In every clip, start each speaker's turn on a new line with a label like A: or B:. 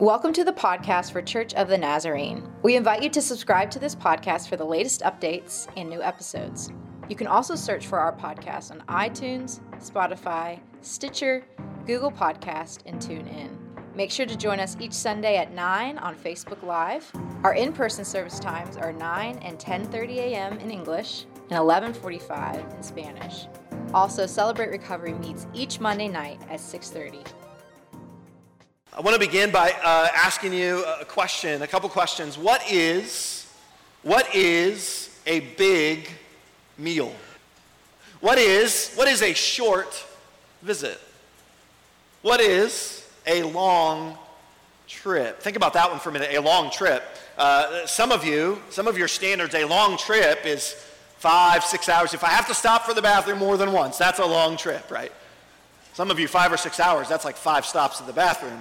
A: Welcome to the podcast for Church of the Nazarene. We invite you to subscribe to this podcast for the latest updates and new episodes. You can also search for our podcast on iTunes, Spotify, Stitcher, Google Podcast, and TuneIn. Make sure to join us each Sunday at 9 on Facebook Live. Our in-person service times are 9 and 10:30 a.m. in English and 11:45 in Spanish. Also, Celebrate Recovery meets each Monday night at 6:30.
B: I want to begin by uh, asking you a question, a couple questions. What is, what is a big meal? What is, what is a short visit? What is a long trip? Think about that one for a minute. A long trip. Uh, some of you, some of your standards, a long trip is five, six hours. If I have to stop for the bathroom more than once, that's a long trip, right? Some of you, five or six hours, that's like five stops in the bathroom.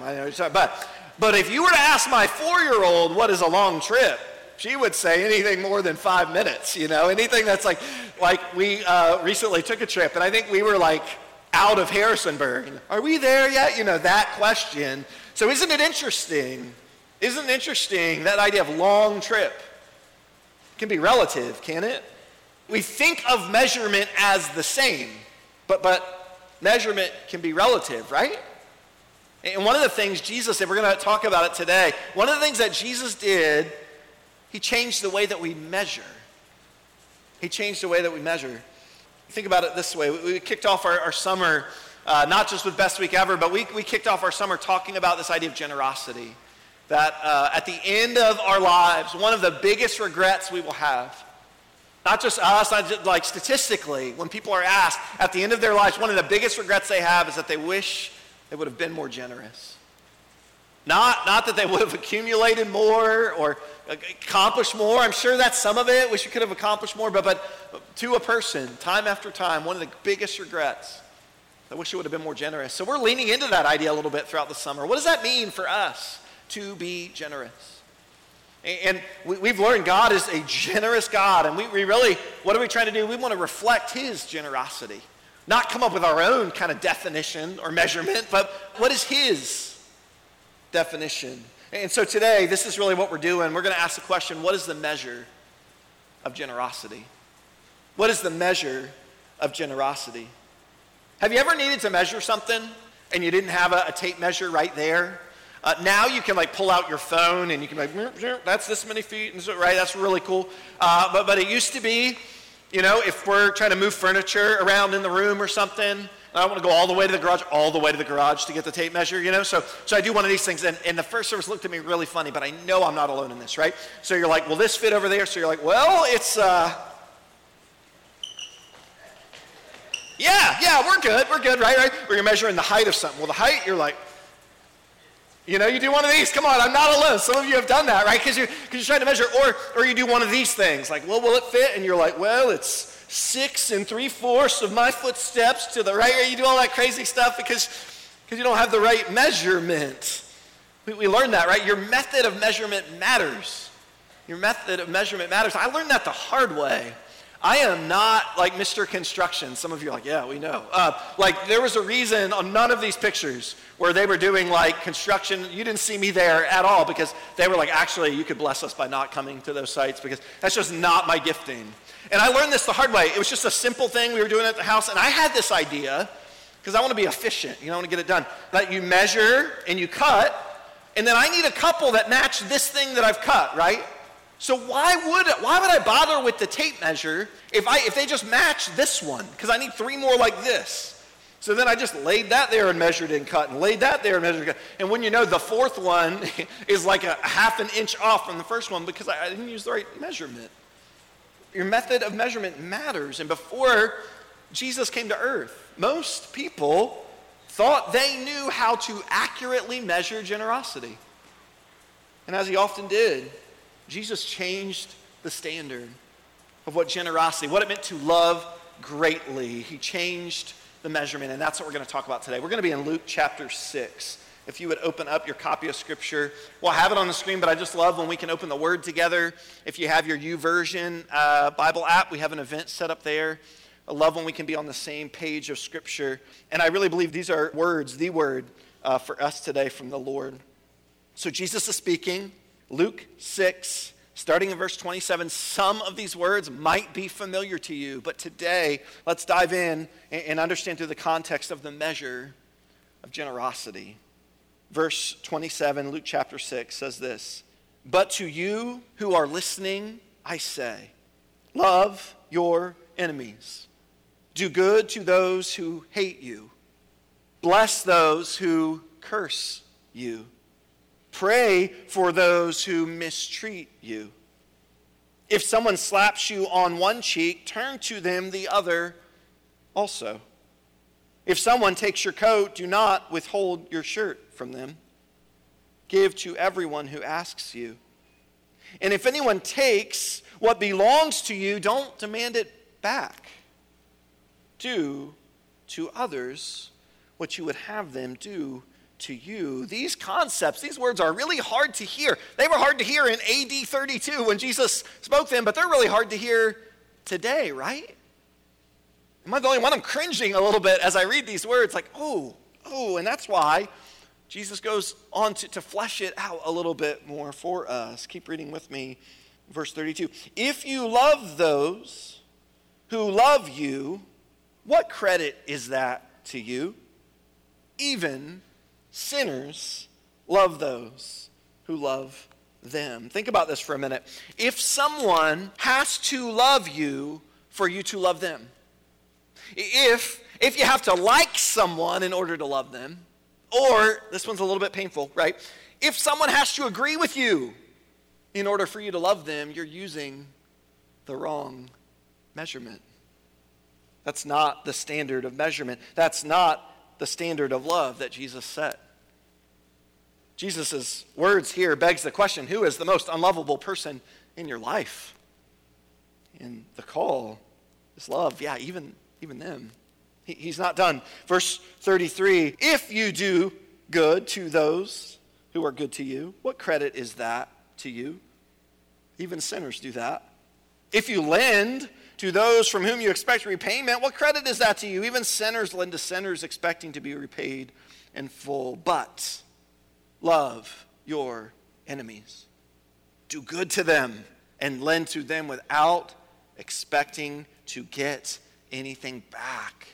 B: But, but if you were to ask my four year old what is a long trip, she would say anything more than five minutes, you know, anything that's like, like we uh, recently took a trip and I think we were like out of Harrisonburg. Are we there yet? You know, that question. So isn't it interesting? Isn't it interesting that idea of long trip? can be relative, can it? We think of measurement as the same, but, but measurement can be relative, right? And one of the things Jesus, if we're going to talk about it today, one of the things that Jesus did, he changed the way that we measure. He changed the way that we measure. Think about it this way. We, kicked off our, our summer, uh, not just with Best Week Ever, but we, we kicked off our summer talking about this idea of generosity. That uh, at the end of our lives, one of the biggest regrets we will have not just us, not just, like statistically, when people are asked at the end of their lives, one of the biggest regrets they have is that they wish they would have been more generous. Not, not that they would have accumulated more or uh, accomplished more. I'm sure that's some of it. Wish you could have accomplished more. But, but to a person, time after time, one of the biggest regrets, I wish you would have been more generous. So we're leaning into that idea a little bit throughout the summer. What does that mean for us to be generous? And we've learned God is a generous God. And we, really, what are we trying to do? We want to reflect His generosity. Not come up with our own kind of definition or measurement, but what is His definition? And so today, this is really what we're doing. We're going to ask the question what is the measure of generosity? What is the measure of generosity? Have you ever needed to measure something and you didn't have a, a tape measure right there? Uh, now you can like pull out your phone and you can like, that's this many feet, and so, right? That's really cool. Uh, but, but it used to be, you know, if we're trying to move furniture around in the room or something, I don't want to go all the way to the garage, all the way to the garage to get the tape measure, you know? So, so I do one of these things, and, and the first service looked at me really funny, but I know I'm not alone in this, right? So you're like, will this fit over there? So you're like, well, it's, uh, yeah, yeah, we're good, we're good, right, right? Where you're measuring the height of something. Well, the height, you're like, you know, you do one of these. Come on, I'm not alone. Some of you have done that, right? Because you're, cause you're trying to measure. Or, or you do one of these things. Like, well, will it fit? And you're like, well, it's six and three fourths of my footsteps to the right. You do all that crazy stuff because, because you don't have the right measurement. We, we learned that, right? Your method of measurement matters. Your method of measurement matters. I learned that the hard way. I am not like Mr. Construction. Some of you are like, yeah, we know. Uh, like, there was a reason on none of these pictures where they were doing like construction. You didn't see me there at all because they were like, actually, you could bless us by not coming to those sites because that's just not my gifting. And I learned this the hard way. It was just a simple thing we were doing at the house. And I had this idea because I want to be efficient. You know, I want to get it done. That you measure and you cut, and then I need a couple that match this thing that I've cut, right? So why would, why would I bother with the tape measure if, I, if they just match this one? Because I need three more like this. So then I just laid that there and measured and cut, and laid that there and measured and cut. And when you know the fourth one is like a half an inch off from the first one because I, I didn't use the right measurement. Your method of measurement matters. And before Jesus came to earth, most people thought they knew how to accurately measure generosity. And as he often did, Jesus changed the standard of what generosity, what it meant to love greatly. He changed the measurement, and that's what we're going to talk about today. We're going to be in Luke chapter 6. If you would open up your copy of Scripture, we'll have it on the screen, but I just love when we can open the Word together. If you have your YouVersion uh, Bible app, we have an event set up there. I love when we can be on the same page of Scripture. And I really believe these are words, the Word uh, for us today from the Lord. So Jesus is speaking, Luke 6, starting in verse 27. Some of these words might be familiar to you, but today let's dive in and understand through the context of the measure of generosity. Verse 27, Luke chapter 6 says this But to you who are listening, I say, love your enemies, do good to those who hate you, bless those who curse you, pray for those who mistreat you. If someone slaps you on one cheek, turn to them the other also. If someone takes your coat, do not withhold your shirt from them. Give to everyone who asks you. And if anyone takes what belongs to you, don't demand it back. Do to others what you would have them do to you. These concepts, these words are really hard to hear. They were hard to hear in AD 32 when Jesus spoke them, but they're really hard to hear today, right? Am I the only one? I'm cringing a little bit as I read these words, like, oh, oh, and that's why Jesus goes on to, to flesh it out a little bit more for us. Keep reading with me, verse 32. If you love those who love you, what credit is that to you? Even sinners love those who love them. Think about this for a minute. If someone has to love you for you to love them, if, if you have to like someone in order to love them, or this one's a little bit painful, right? If someone has to agree with you in order for you to love them, you're using the wrong measurement. That's not the standard of measurement. That's not the standard of love that Jesus set. Jesus' words here begs the question who is the most unlovable person in your life? And the call is love. Yeah, even even them. He, he's not done. Verse 33 If you do good to those who are good to you, what credit is that to you? Even sinners do that. If you lend to those from whom you expect repayment, what credit is that to you? Even sinners lend to sinners expecting to be repaid in full. But love your enemies, do good to them, and lend to them without expecting to get anything back.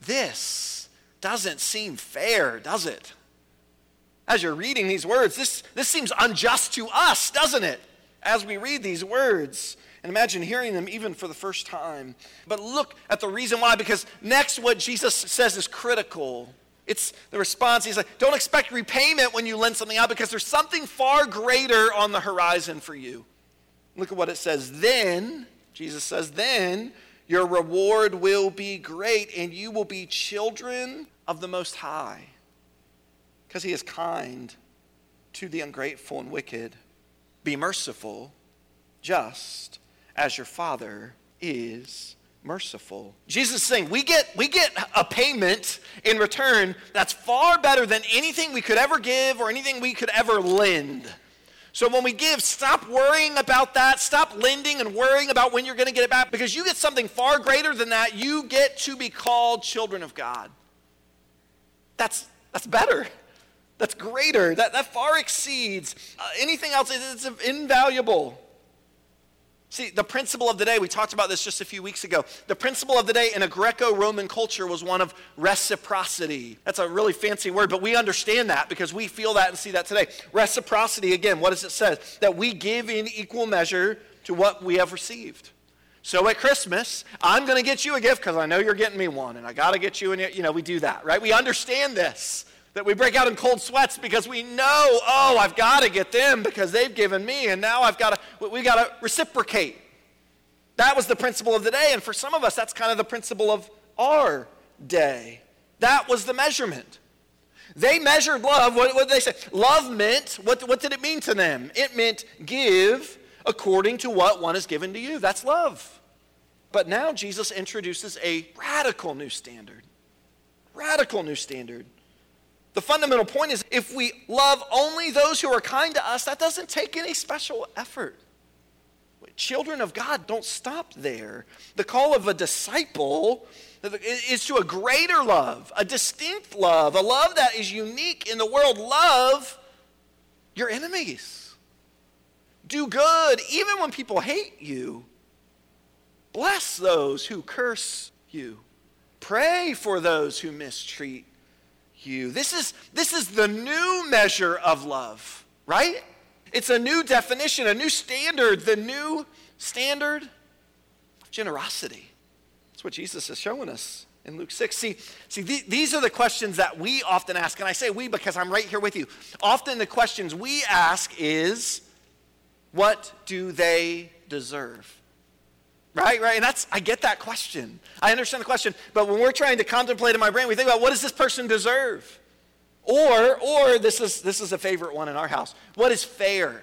B: This doesn't seem fair, does it? As you're reading these words, this, this seems unjust to us, doesn't it? As we read these words, and imagine hearing them even for the first time. But look at the reason why, because next, what Jesus says is critical. It's the response. He's like, don't expect repayment when you lend something out because there's something far greater on the horizon for you. Look at what it says. Then, Jesus says, then your reward will be great, and you will be children of the Most High, because He is kind to the ungrateful and wicked. Be merciful, just as your Father is merciful. Jesus is saying we get, we get a payment in return that's far better than anything we could ever give or anything we could ever lend. So when we give, stop worrying about that. Stop lending and worrying about when you're going to get it back because you get something far greater than that. You get to be called children of God. That's, that's better. That's greater. That, that far exceeds uh, anything else. It's invaluable. See, the principle of the day, we talked about this just a few weeks ago. The principle of the day in a Greco Roman culture was one of reciprocity. That's a really fancy word, but we understand that because we feel that and see that today. Reciprocity, again, what does it say? That we give in equal measure to what we have received. So at Christmas, I'm going to get you a gift because I know you're getting me one, and I got to get you, and you know, we do that, right? We understand this that we break out in cold sweats because we know, oh, I've got to get them because they've given me, and now I've got to, we got to reciprocate. That was the principle of the day, and for some of us, that's kind of the principle of our day. That was the measurement. They measured love. What, what did they say? Love meant, what, what did it mean to them? It meant give according to what one is given to you. That's love. But now Jesus introduces a radical new standard. Radical new standard. The fundamental point is if we love only those who are kind to us, that doesn't take any special effort. Children of God don't stop there. The call of a disciple is to a greater love, a distinct love, a love that is unique in the world. Love your enemies. Do good even when people hate you. Bless those who curse you. Pray for those who mistreat you. This is, this is the new measure of love, right? It's a new definition, a new standard, the new standard generosity. That's what Jesus is showing us in Luke 6. See, see th- these are the questions that we often ask. And I say we because I'm right here with you. Often the questions we ask is, what do they deserve? Right, right. And that's, I get that question. I understand the question. But when we're trying to contemplate in my brain, we think about what does this person deserve? Or, or this is, this is a favorite one in our house. What is fair?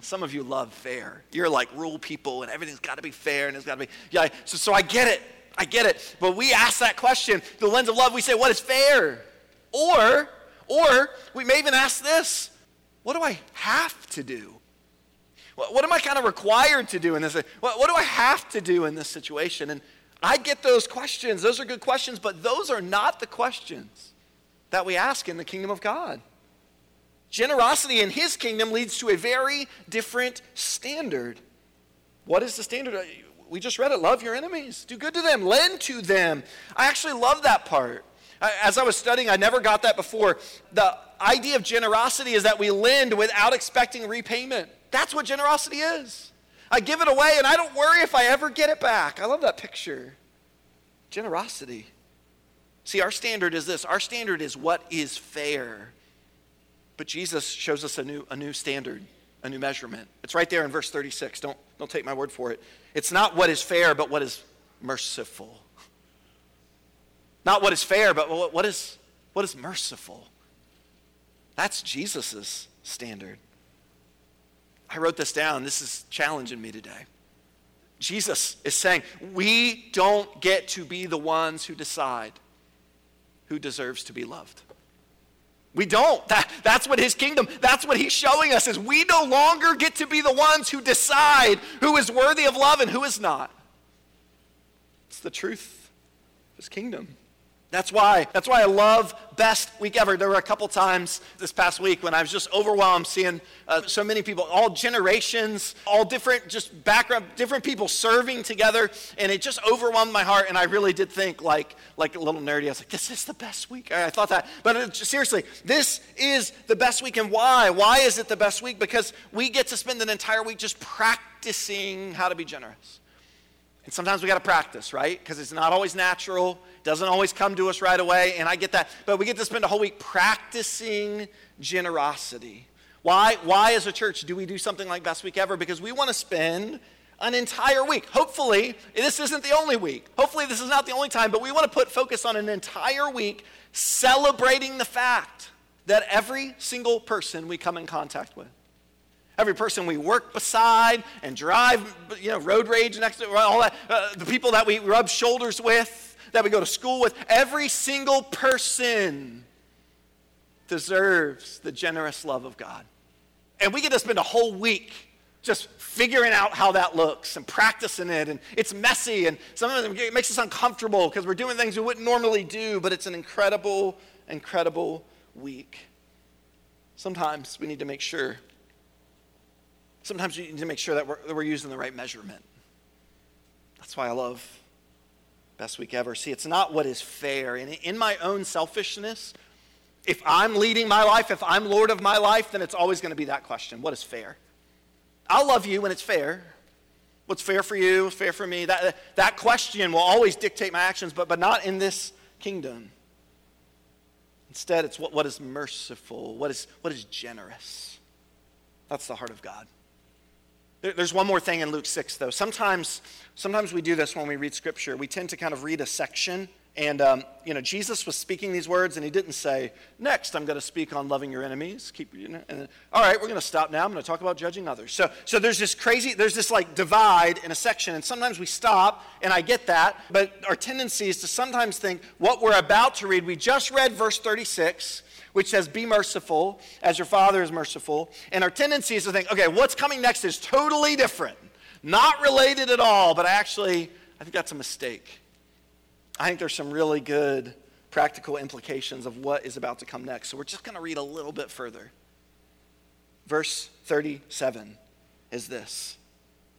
B: Some of you love fair. You're like rule people and everything's got to be fair and it's got to be, yeah. So, so I get it. I get it. But we ask that question the lens of love. We say, what is fair? Or, or we may even ask this what do I have to do? What, am I kind of required to do in this? What, what do I have to do in this situation? And I get those questions. Those are good questions, but those are not the questions that we ask in the kingdom of God. Generosity in his kingdom leads to a very different standard. What is the standard? We just read it love your enemies, do good to them, lend to them. I actually love that part. As I was studying, I never got that before. The idea of generosity is that we lend without expecting repayment. That's what generosity is. I give it away and I don't worry if I ever get it back. I love that picture. Generosity. See, our standard is this our standard is what is fair. But Jesus shows us a new, a new standard, a new measurement. It's right there in verse 36. Don't, don't take my word for it. It's not what is fair, but what is merciful. Not what is fair, but what, what, is, what is merciful. That's Jesus' standard. I wrote this down. This is challenging me today. Jesus is saying, we don't get to be the ones who decide who deserves to be loved. We don't. That, that's what his kingdom, that's what he's showing us is we no longer get to be the ones who decide who is worthy of love and who is not. It's the truth of his kingdom. That's why. That's why I love best week ever. There were a couple times this past week when I was just overwhelmed seeing uh, so many people, all generations, all different, just background, different people serving together, and it just overwhelmed my heart. And I really did think, like, like a little nerdy. I was like, "This is the best week." I thought that, but it, seriously, this is the best week. And why? Why is it the best week? Because we get to spend an entire week just practicing how to be generous. And sometimes we got to practice, right? Because it's not always natural, doesn't always come to us right away, and I get that. But we get to spend a whole week practicing generosity. Why, why as a church do we do something like Best Week Ever? Because we want to spend an entire week. Hopefully, this isn't the only week. Hopefully, this is not the only time, but we want to put focus on an entire week celebrating the fact that every single person we come in contact with Every person we work beside and drive, you know, road rage next to, all that, uh, the people that we rub shoulders with, that we go to school with, every single person deserves the generous love of God. And we get to spend a whole week just figuring out how that looks and practicing it. And it's messy and sometimes it makes us uncomfortable because we're doing things we wouldn't normally do, but it's an incredible, incredible week. Sometimes we need to make sure sometimes you need to make sure that we're, that we're using the right measurement. That's why I love Best Week Ever. See, it's not what is fair. And in my own selfishness, if I'm leading my life, if I'm Lord of my life, then it's always going to be that question what is fair? I'll love you when it's fair. What's fair for you? What's fair for me? That, that question will always dictate my actions, but, but not in this kingdom. Instead, it's what, what is merciful, what is, what is generous. That's the heart of God. There's one more thing in Luke 6, though. Sometimes, sometimes we do this when we read Scripture. We tend to kind of read a section, and um, you know, Jesus was speaking these words, and he didn't say, "Next, I'm going to speak on loving your enemies." Keep, you know, and all right, we're going to stop now. I'm going to talk about judging others. So, so there's this crazy, there's this like divide in a section, and sometimes we stop, and I get that, but our tendency is to sometimes think what we're about to read. We just read verse 36 which says, Be merciful as your Father is merciful. And our tendency is to think, okay, what's coming next is totally different, not related at all, but actually, I think that's a mistake. I think there's some really good practical implications of what is about to come next. So we're just going to read a little bit further. Verse 37 is this.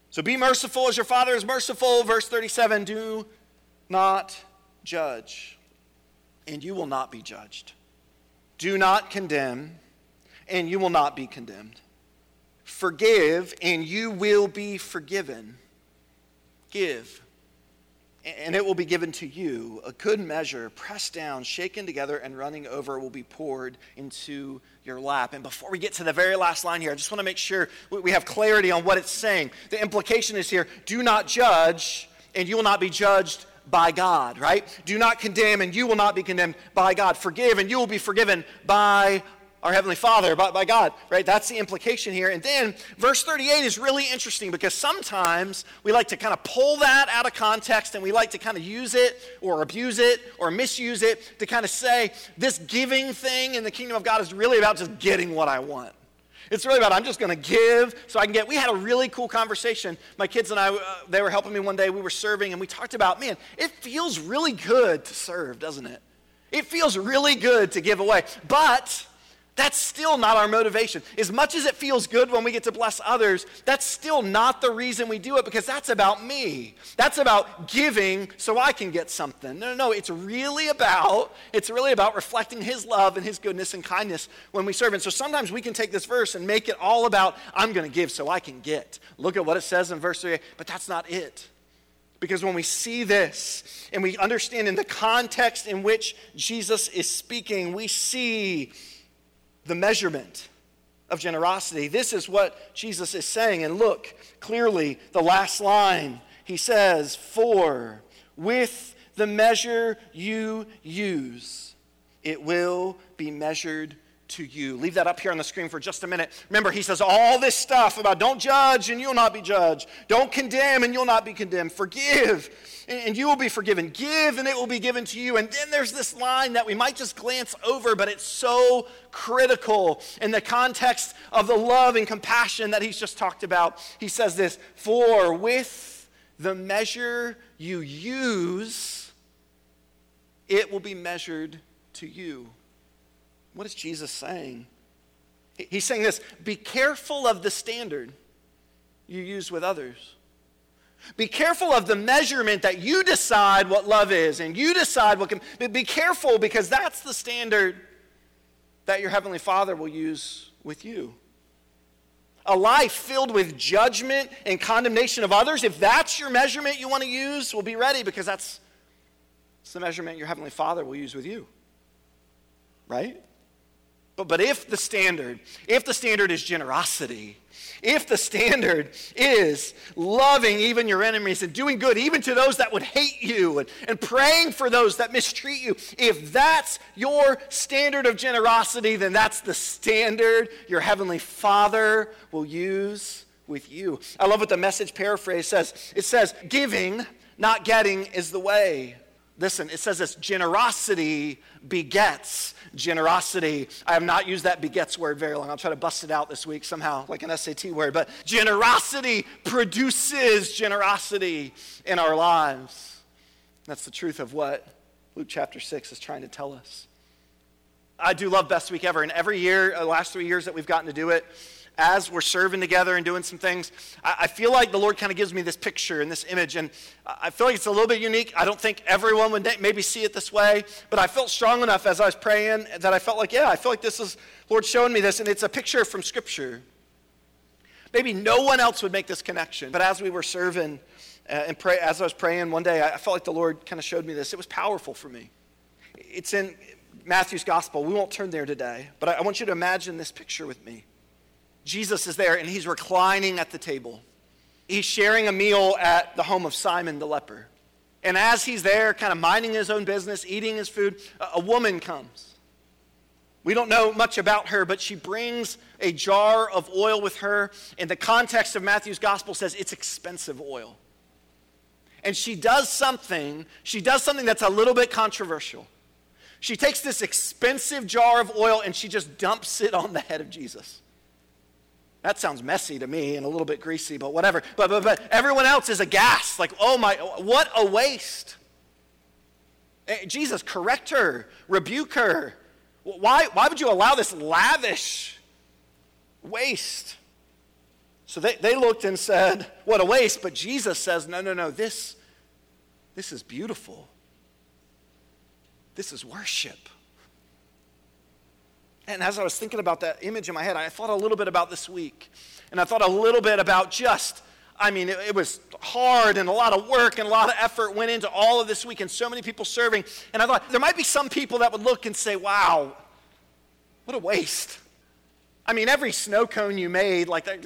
B: So be merciful as your Father is merciful. Verse 37 do not judge, and you will not be judged. Do not condemn, and you will not be condemned. Forgive, and you will be forgiven. Give, and it will be given to you. A good measure, pressed down, shaken together, and running over, will be poured into your lap. And before we get to the very last line here, I just want to make sure we have clarity on what it's saying. The implication is here do not judge, and you will not be judged by God, right? Do not condemn, and you will not be condemned by God. Forgive, and you will be forgiven by our Heavenly Father, by, by God, right? That's the implication here. And then verse 38 is really interesting because sometimes we like to kind of pull that out of context and we like to kind of use it or abuse it or misuse it to kind of say this giving thing in the kingdom of God is really about just getting what I want. It's really about I'm just going to give so I can get. We had a really cool conversation. My kids and I, uh, they were helping me one day. We were serving and we talked about, man, it feels really good to serve, doesn't it? It feels really good to give away. But that's still not our motivation. As much as it feels good when we get to bless others, that's still not the reason we do it because that's about me. That's about giving so I can get something. No, no, no. It's really about it's really about reflecting his love and his goodness and kindness when we serve. And so sometimes we can take this verse and make it all about I'm going to give so I can get. Look at what it says in verse 3, but that's not it. Because when we see this and we understand in the context in which Jesus is speaking, we see the measurement of generosity. This is what Jesus is saying. And look clearly, the last line he says, For with the measure you use, it will be measured to you. Leave that up here on the screen for just a minute. Remember, he says all this stuff about don't judge and you'll not be judged. Don't condemn and you'll not be condemned. Forgive and you will be forgiven. Give and it will be given to you. And then there's this line that we might just glance over, but it's so critical in the context of the love and compassion that he's just talked about. He says this For with the measure you use, it will be measured to you. What is Jesus saying? He's saying this be careful of the standard you use with others. Be careful of the measurement that you decide what love is and you decide what can. Be careful because that's the standard that your Heavenly Father will use with you. A life filled with judgment and condemnation of others, if that's your measurement you want to use, will be ready because that's, that's the measurement your Heavenly Father will use with you. Right? But, but if the standard, if the standard is generosity, if the standard is loving even your enemies and doing good even to those that would hate you and, and praying for those that mistreat you, if that's your standard of generosity, then that's the standard your heavenly Father will use with you. I love what the message paraphrase says. It says, Giving, not getting, is the way. Listen, it says this generosity begets generosity. I have not used that begets word very long. I'll try to bust it out this week somehow, like an SAT word. But generosity produces generosity in our lives. That's the truth of what Luke chapter 6 is trying to tell us. I do love Best Week Ever, and every year, the uh, last three years that we've gotten to do it, as we're serving together and doing some things, I, I feel like the Lord kind of gives me this picture and this image. And I feel like it's a little bit unique. I don't think everyone would maybe see it this way, but I felt strong enough as I was praying that I felt like, yeah, I feel like this is, Lord showing me this. And it's a picture from Scripture. Maybe no one else would make this connection, but as we were serving uh, and pray, as I was praying one day, I felt like the Lord kind of showed me this. It was powerful for me. It's in Matthew's gospel. We won't turn there today, but I want you to imagine this picture with me. Jesus is there and he's reclining at the table. He's sharing a meal at the home of Simon the leper. And as he's there, kind of minding his own business, eating his food, a woman comes. We don't know much about her, but she brings a jar of oil with her. In the context of Matthew's gospel says it's expensive oil. And she does something, she does something that's a little bit controversial. She takes this expensive jar of oil and she just dumps it on the head of Jesus. That sounds messy to me and a little bit greasy, but whatever. But, but, but everyone else is aghast. Like, oh my, what a waste. Eh, Jesus, correct her, rebuke her. Why, why would you allow this lavish Waste. So they, they looked and said, What a waste. But Jesus says, No, no, no, this, this is beautiful. This is worship. And as I was thinking about that image in my head, I thought a little bit about this week. And I thought a little bit about just, I mean, it, it, was hard and a lot of work and a lot of effort went into all of this week and so many people serving. And I thought there might be some people that would look and say, wow, what a waste. I mean, every snow cone you made, like that,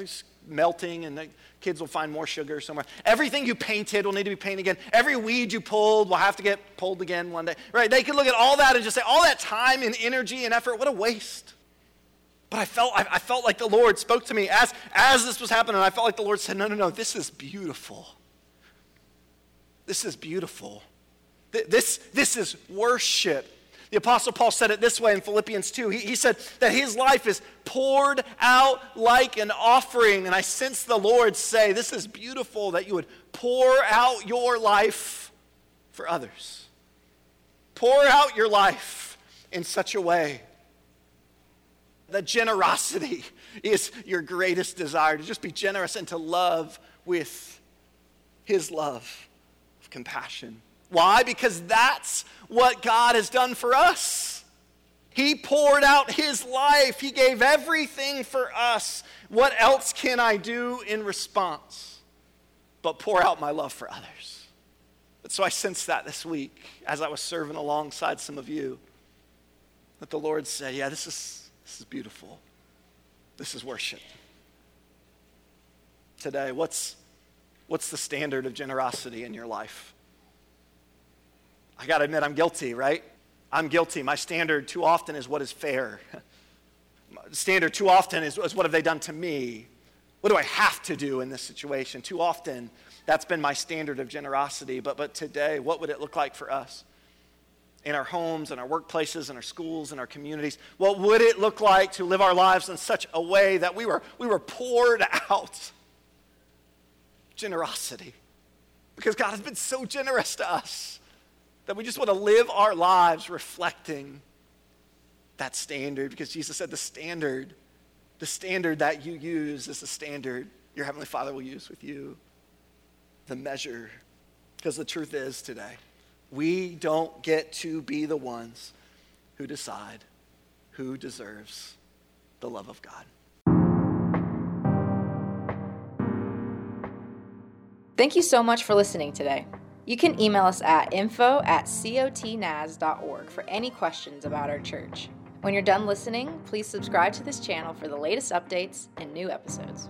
B: melting and the kids will find more sugar somewhere. Everything you painted will need to be painted again. Every weed you pulled will have to get pulled again one day. Right? They could look at all that and just say, all that time and energy and effort, what a waste. But I felt, I, I felt like the Lord spoke to me as, as this was happening. I felt like the Lord said, no, no, no, this is beautiful. This is beautiful. This, this is worship. The Apostle Paul said it this way in Philippians 2. He, he said that his life is poured out like an offering. And I sense the Lord say, This is beautiful that you would pour out your life for others. Pour out your life in such a way that generosity is your greatest desire to just be generous and to love with his love of compassion. Why? Because that's what God has done for us. He poured out his life, he gave everything for us. What else can I do in response but pour out my love for others? But so I sensed that this week as I was serving alongside some of you that the Lord said, Yeah, this is, this is beautiful. This is worship. Today, what's, what's the standard of generosity in your life? I got to admit, I'm guilty, right? I'm guilty. My standard too often is what is fair. standard too often is, is what have they done to me? What do I have to do in this situation? Too often, that's been my standard of generosity. But, but today, what would it look like for us? In our homes, in our workplaces, in our schools, in our communities, what would it look like to live our lives in such a way that we were, we were poured out? Generosity. Because God has been so generous to us. That we just want to live our lives reflecting that standard because Jesus said the standard, the standard that you use is the standard your Heavenly Father will use with you. The measure. Because the truth is today, we don't get to be the ones who decide who deserves the love of God.
A: Thank you so much for listening today. You can email us at info at cotnaz.org for any questions about our church. When you're done listening, please subscribe to this channel for the latest updates and new episodes.